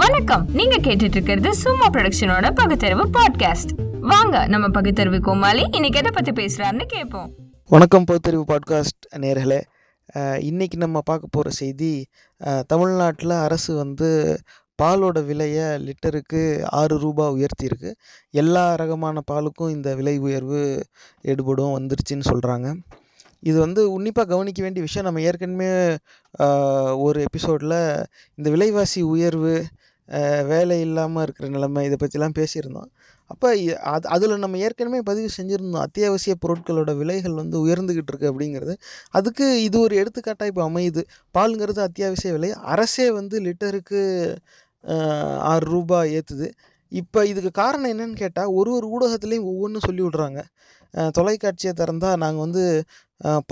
வணக்கம். நீங்க கேட்டுட்டு இருக்கிறது சும்மா ப்ரொடக்ஷனோட பகுத்தறிவு பாட்காஸ்ட் வாங்க நம்ம பகுத்தறிவு கோமாளி இன்னைக்கு எதை பத்தி பேசுறாருன்னு கேட்போம். வணக்கம் பகுத்தறிவு பாட்காஸ்ட் நேர்களே. இன்றைக்கி நம்ம பார்க்க போகிற செய்தி தமிழ்நாட்டில் அரசு வந்து பாலோட விலையை லிட்டருக்கு ஆறு ரூபா உயர்த்தியிருக்கு. எல்லா ரகமான பாலுக்கும் இந்த விலை உயர்வு எடுபடும் வந்துருச்சுன்னு சொல்கிறாங்க இது வந்து உன்னிப்பாக கவனிக்க வேண்டிய விஷயம் நம்ம ஏற்கனவே ஒரு எபிசோடில் இந்த விலைவாசி உயர்வு வேலை இல்லாமல் இருக்கிற நிலைமை இதை பற்றிலாம் பேசியிருந்தோம். அப்போ அது அதில் நம்ம ஏற்கனவே பதிவு செஞ்சுருந்தோம். அத்தியாவசிய பொருட்களோட விலைகள் வந்து உயர்ந்துக்கிட்டு இருக்குது அப்படிங்கிறது. அதுக்கு இது ஒரு எடுத்துக்காட்டாக இப்போ அமையுது. பாலுங்கிறது அத்தியாவசிய விலை. அரசே வந்து லிட்டருக்கு ஆறு ரூபாய் ஏற்றுது இப்போ இதுக்கு காரணம் என்னன்னு கேட்டால் ஒரு ஒரு ஊடகத்துலேயும் ஒவ்வொன்றும் சொல்லி விட்றாங்க தொலைக்காட்சியை திறந்தால் நாங்கள் வந்து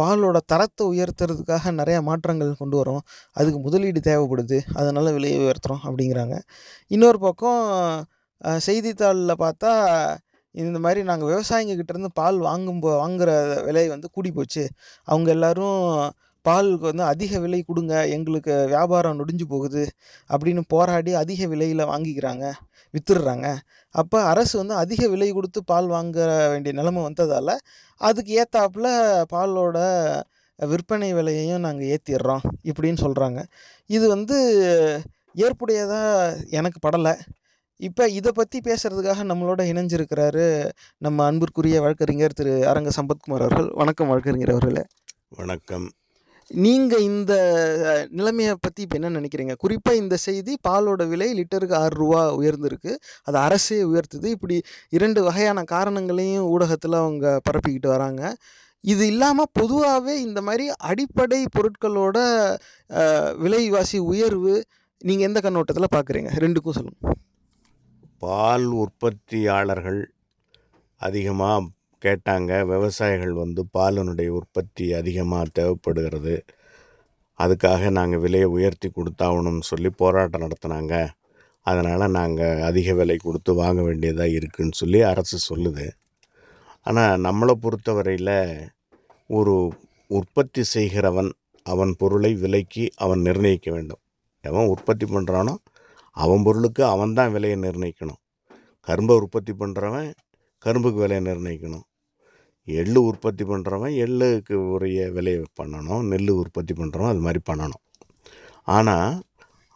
பாலோட தரத்தை உயர்த்துறதுக்காக நிறையா மாற்றங்கள் கொண்டு வரோம். அதுக்கு முதலீடு தேவைப்படுது. அதனால் விலையை உயர்த்துகிறோம் அப்படிங்கிறாங்க. இன்னொரு பக்கம் செய்தித்தாளில் பார்த்தா இந்த மாதிரி நாங்கள் விவசாயிங்க பால் வாங்கும் போ வாங்குற விலை வந்து கூடி போச்சு அவங்க எல்லோரும் பாலுக்கு வந்து அதிக விலை கொடுங்க எங்களுக்கு வியாபாரம் நொடிஞ்சு போகுது அப்படின்னு போராடி அதிக விலையில் வாங்கிக்கிறாங்க விற்றுடுறாங்க அப்போ அரசு வந்து அதிக விலை கொடுத்து பால் வாங்க வேண்டிய நிலைமை வந்ததால் அதுக்கு ஏற்றாப்புல பாலோட விற்பனை விலையையும் நாங்கள் ஏற்றிடுறோம் இப்படின்னு சொல்கிறாங்க இது வந்து ஏற்புடையதாக எனக்கு படலை. இப்போ இதை பற்றி பேசுகிறதுக்காக நம்மளோட இணைஞ்சிருக்கிறாரு நம்ம அன்பிற்குரிய வழக்கறிஞர் திரு அரங்க சம்பத்குமார் அவர்கள். வணக்கம் வழக்கறிஞர் அவர்களே. வணக்கம். நீங்கள் இந்த நிலைமையை பற்றி இப்போ என்ன நினைக்கிறீங்க? குறிப்பாக இந்த செய்தி பாலோட விலை லிட்டருக்கு ஆறு ரூபா உயர்ந்திருக்கு. அது அரசே உயர்த்துது. இப்படி இரண்டு வகையான காரணங்களையும் ஊடகத்தில் அவங்க பரப்பிக்கிட்டு வராங்க. இது இல்லாமல் பொதுவாகவே இந்த மாதிரி அடிப்படை பொருட்களோட விலைவாசி உயர்வு நீங்கள் எந்த கண்ணோட்டத்தில் பார்க்குறீங்க ரெண்டுக்கும் சொல்லுங்கள் பால் உற்பத்தியாளர்கள் அதிகமாக கேட்டாங்க விவசாயிகள் வந்து பாலினுடைய உற்பத்தி அதிகமாக தேவைப்படுகிறது. அதுக்காக நாங்கள் விலையை உயர்த்தி கொடுத்தாகணும்னு சொல்லி போராட்டம் நடத்தினாங்க. அதனால் நாங்கள் அதிக விலை கொடுத்து வாங்க வேண்டியதாக இருக்குன்னு சொல்லி அரசு சொல்லுது. ஆனால் நம்மளை பொறுத்தவரையில் ஒரு உற்பத்தி செய்கிறவன் அவன் பொருளை விலைக்கு அவன் நிர்ணயிக்க வேண்டும். எவன் உற்பத்தி பண்ணுறானோ அவன் பொருளுக்கு அவன் தான் விலையை நிர்ணயிக்கணும். கரும்பை உற்பத்தி பண்ணுறவன் கரும்புக்கு விலையை நிர்ணயிக்கணும். எள்ளு உற்பத்தி பண்ணுறவன் எள்ளுக்கு உரிய விலையை பண்ணணும் நெல் உற்பத்தி பண்ணுறவன் அது மாதிரி பண்ணணும். ஆனால்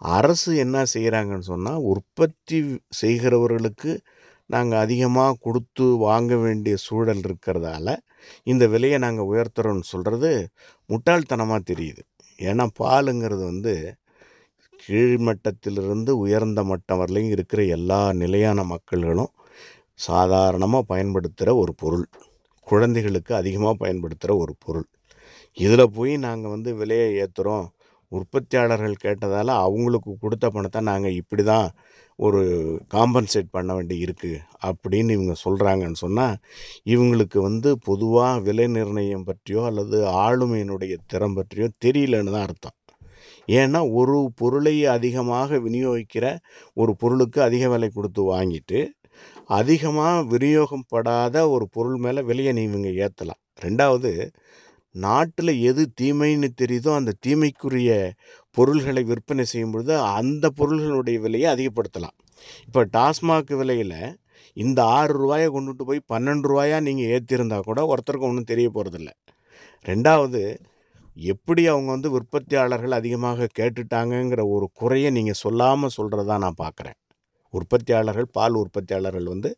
அரசு என்ன செய்கிறாங்கன்னு சொன்னால் உற்பத்தி செய்கிறவர்களுக்கு நாங்கள் அதிகமாக கொடுத்து வாங்க வேண்டிய சூழல் இருக்கிறதால இந்த விலையை நாங்கள் உயர்த்துறோம்னு சொல்கிறது முட்டாள்தனமாக தெரியுது. ஏன்னா பாலுங்கிறது வந்து கீழ்மட்டத்திலிருந்து உயர்ந்த மட்டம் வரலையும் இருக்கிற எல்லா நிலையான மக்கள்களும் சாதாரணமாக பயன்படுத்துகிற ஒரு பொருள். குழந்தைகளுக்கு அதிகமாக பயன்படுத்துகிற ஒரு பொருள். இதில் போய் நாங்கள் வந்து விலையை ஏற்றுறோம் உற்பத்தியாளர்கள் கேட்டதால் அவங்களுக்கு கொடுத்த பணத்தை நாங்கள் இப்படி தான் ஒரு காம்பன்சேட் பண்ண வேண்டி இருக்குது அப்படின்னு இவங்க சொல்கிறாங்கன்னு சொன்னால் இவங்களுக்கு வந்து பொதுவாக விலை நிர்ணயம் பற்றியோ அல்லது ஆளுமையினுடைய திறம் பற்றியோ தெரியலன்னு தான் அர்த்தம். ஏன்னா ஒரு பொருளை அதிகமாக விநியோகிக்கிற ஒரு பொருளுக்கு அதிக விலை கொடுத்து வாங்கிட்டு அதிகமாக விநியோகம் படாத ஒரு பொருள் மேலே விலையை நீங்கள் இவங்க ஏற்றலாம் ரெண்டாவது நாட்டில் எது தீமைன்னு தெரியுதோ அந்த தீமைக்குரிய பொருள்களை விற்பனை செய்யும் பொழுது அந்த பொருள்களுடைய விலையை அதிகப்படுத்தலாம். இப்போ டாஸ்மாக் விலையில் இந்த ஆறு ரூபாயை கொண்டுட்டு போய் பன்னெண்டு ரூபாயா நீங்கள் ஏற்றிருந்தா கூட ஒருத்தருக்கும் ஒன்றும் தெரிய போகிறதில்ல ரெண்டாவது எப்படி அவங்க வந்து உற்பத்தியாளர்கள் அதிகமாக கேட்டுட்டாங்கங்கிற ஒரு குறையை நீங்கள் சொல்லாமல் சொல்கிறதா நான் பார்க்குறேன் உற்பத்தியாளர்கள் பால் உற்பத்தியாளர்கள் வந்து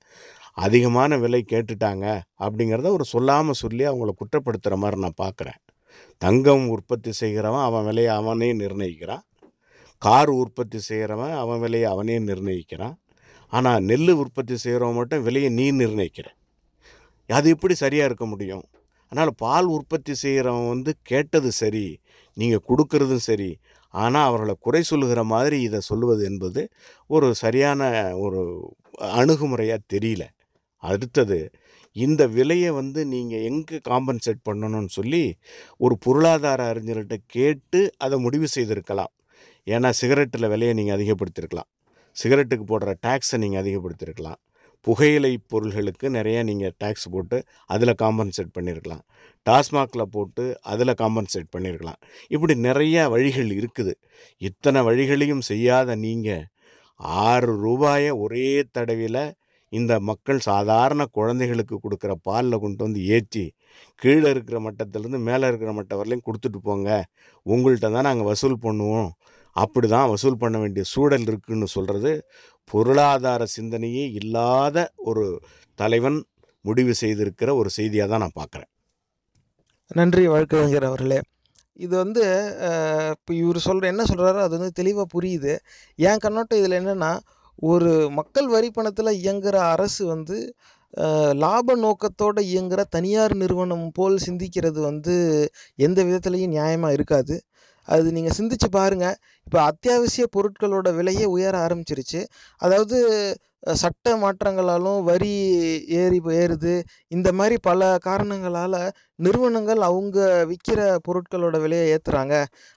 அதிகமான விலை கேட்டுட்டாங்க அப்படிங்கிறத ஒரு சொல்லாமல் சொல்லி அவங்கள குற்றப்படுத்துகிற மாதிரி நான் பார்க்குறேன் தங்கம் உற்பத்தி செய்கிறவன் அவன் விலையை அவனே நிர்ணயிக்கிறான். கார் உற்பத்தி செய்கிறவன் அவன் விலையை அவனே நிர்ணயிக்கிறான். ஆனால் நெல் உற்பத்தி செய்கிறவன் மட்டும் விலையை நீ நிர்ணயிக்கிற. அது எப்படி சரியாக இருக்க முடியும்? அதனால் பால் உற்பத்தி செய்கிறவன் வந்து கேட்டது சரி நீங்கள் கொடுக்கறதும் சரி ஆனால் அவர்களை குறை சொல்லுகிற மாதிரி இதை சொல்லுவது என்பது ஒரு சரியான ஒரு அணுகுமுறையாக தெரியல. அடுத்தது இந்த விலையை வந்து நீங்கள் எங்கே காம்பன்சேட் பண்ணணும்னு சொல்லி ஒரு பொருளாதார அறிஞர்கிட்ட கேட்டு அதை முடிவு செய்திருக்கலாம். ஏன்னா சிகரெட்டில் விலையை நீங்கள் அதிகப்படுத்தியிருக்கலாம் சிகரெட்டுக்கு போடுற டேக்ஸை நீங்கள் அதிகப்படுத்தியிருக்கலாம் புகையிலை பொருள்களுக்கு நிறைய நீங்கள் டேக்ஸ் போட்டு அதில் காம்பன்சேட் பண்ணியிருக்கலாம் டாஸ்மாகில் போட்டு அதில் காம்பன்சேட் பண்ணியிருக்கலாம் இப்படி நிறைய வழிகள் இருக்குது. இத்தனை வழிகளையும் செய்யாத நீங்கள் ஆறு ரூபாயை ஒரே தடவையில் இந்த மக்கள் சாதாரண குழந்தைகளுக்கு கொடுக்குற பாலில் கொண்டு வந்து ஏற்றி கீழே இருக்கிற மட்டத்திலேருந்து மேலே இருக்கிற மட்டம் வரலையும் கொடுத்துட்டு போங்க. உங்கள்கிட்ட தான் நாங்கள் வசூல் பண்ணுவோம். அப்படி தான் வசூல் பண்ண வேண்டிய சூழல் இருக்குன்னு சொல்கிறது பொருளாதார சிந்தனையே இல்லாத ஒரு தலைவன் முடிவு செய்திருக்கிற ஒரு செய்தியாக தான் நான் பார்க்குறேன். நன்றி வழக்கறிஞர் அவர்களே. இது வந்து இப்போ இவர் சொல்கிற என்ன சொல்கிறாரோ அது வந்து தெளிவாக புரியுது. என் கண்ணோட்டம் இதில் என்னென்னா ஒரு மக்கள் வரி பணத்தில் இயங்குகிற அரசு வந்து லாப நோக்கத்தோடு இயங்குகிற தனியார் நிறுவனம் போல் சிந்திக்கிறது வந்து எந்த விதத்துலேயும் நியாயமாக இருக்காது. அது நீங்கள் சிந்திச்சு பாருங்கள் இப்போ அத்தியாவசிய பொருட்களோட விலையே உயர ஆரம்பிச்சிருச்சு. அதாவது சட்ட மாற்றங்களாலும் வரி ஏறி ஏறுது. இந்த மாதிரி பல காரணங்களால் நிறுவனங்கள் அவங்க விற்கிற பொருட்களோட விலையை ஏற்றுறாங்க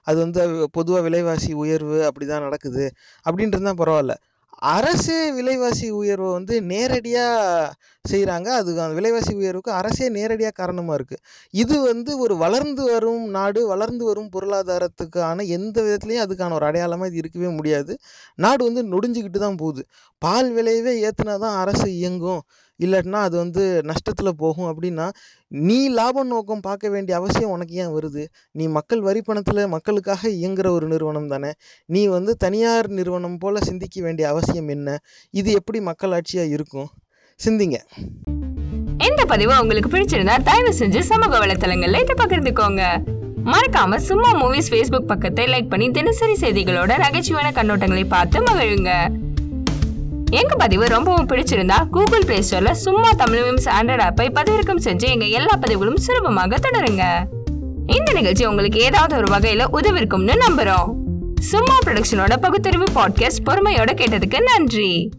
அது வந்து பொதுவாக விலைவாசி உயர்வு அப்படி தான் நடக்குது. அப்படின்ட்டு தான் பரவாயில்ல. அரசே விலைவாசி உயர்வை வந்து நேரடியாக செய்கிறாங்க அது அந்த விலைவாசி உயர்வுக்கு அரசே நேரடியாக காரணமாக இருக்குது இது வந்து ஒரு வளர்ந்து வரும் நாடு வளர்ந்து வரும் பொருளாதாரத்துக்கான எந்த விதத்துலேயும் அதுக்கான ஒரு அடையாளமாக இது இருக்கவே முடியாது. நாடு வந்து நொடிஞ்சுக்கிட்டு தான் போகுது. பால் விலையவே ஏற்றுனா தான் அரசு இயங்கும். இல்லாட்டினா அது வந்து நஷ்டத்தில் போகும். அப்படின்னா நீ லாப நோக்கம் பார்க்க வேண்டிய அவசியம் உனக்கு ஏன் வருது? நீ மக்கள் வரி பணத்தில் மக்களுக்காக இயங்குகிற ஒரு நிறுவனம் தானே. நீ வந்து தனியார் நிறுவனம் போல் சிந்திக்க வேண்டிய அவசியம் என்ன? இது எப்படி மக்களாட்சியாக இருக்கும்? சிந்திங்க. இந்த பதிவு உங்களுக்கு பிடிச்சிருந்தா தயவு செஞ்சு சமூக வலைத்தளங்கள்ல இதை பகிர்ந்துக்கோங்க. மறக்காம சும்மா மூவிஸ் ஃபேஸ்புக் பக்கத்தை லைக் பண்ணி தினசரி செய்திகளோட நகைச்சுவையான கண்ணோட்டங்களை பார்த்து மகிழுங்க. எங்க பதிவு ரொம்பவும் பிடிச்சிருந்தா கூகுள் பிளே ஸ்டோர்ல சும்மா தமிழ் மீம்ஸ் ஆண்ட்ராய்ட் ஆப்பை பதிவிறக்கம் செஞ்சு எங்க எல்லா பதிவுகளும் சுலபமாக தொடருங்க. இந்த நிகழ்ச்சி உங்களுக்கு ஏதாவது ஒரு வகையில உதவிருக்கும்னு நம்புறோம். சும்மா ப்ரொடக்ஷனோட பகுத்தறிவு பாட்காஸ்ட் பொறுமையோட கேட்டதுக்கு நன்றி.